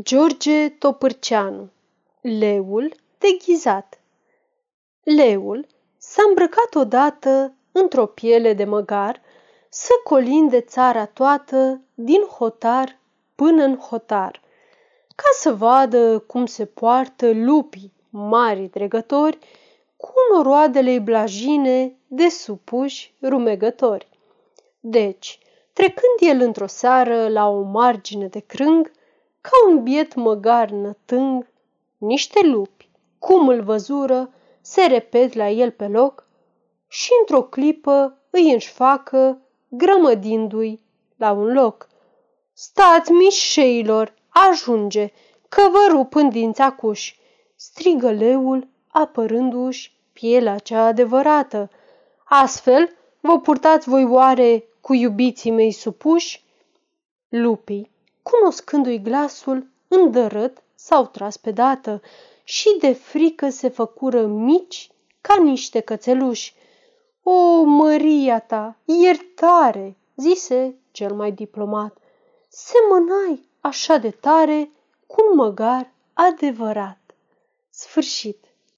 George Topârceanu Leul deghizat Leul s-a îmbrăcat odată într-o piele de măgar să colinde țara toată din hotar până în hotar, ca să vadă cum se poartă lupii mari dregători cu noroadele blajine de supuși rumegători. Deci, trecând el într-o seară la o margine de crâng, ca un biet măgar nătâng, niște lupi, cum îl văzură, se repet la el pe loc și într-o clipă îi înșfacă, grămădindu-i la un loc. Stați, mișeilor, ajunge, că vă rup în dinți acuși, strigă leul, apărându-și pielea cea adevărată. Astfel, vă purtați voi oare cu iubiții mei supuși? Lupii, cunoscându-i glasul, îndărât s-au tras pe dată și de frică se făcură mici ca niște cățeluși. O, măria ta, iertare, zise cel mai diplomat, semănai așa de tare cu un măgar adevărat. Sfârșit.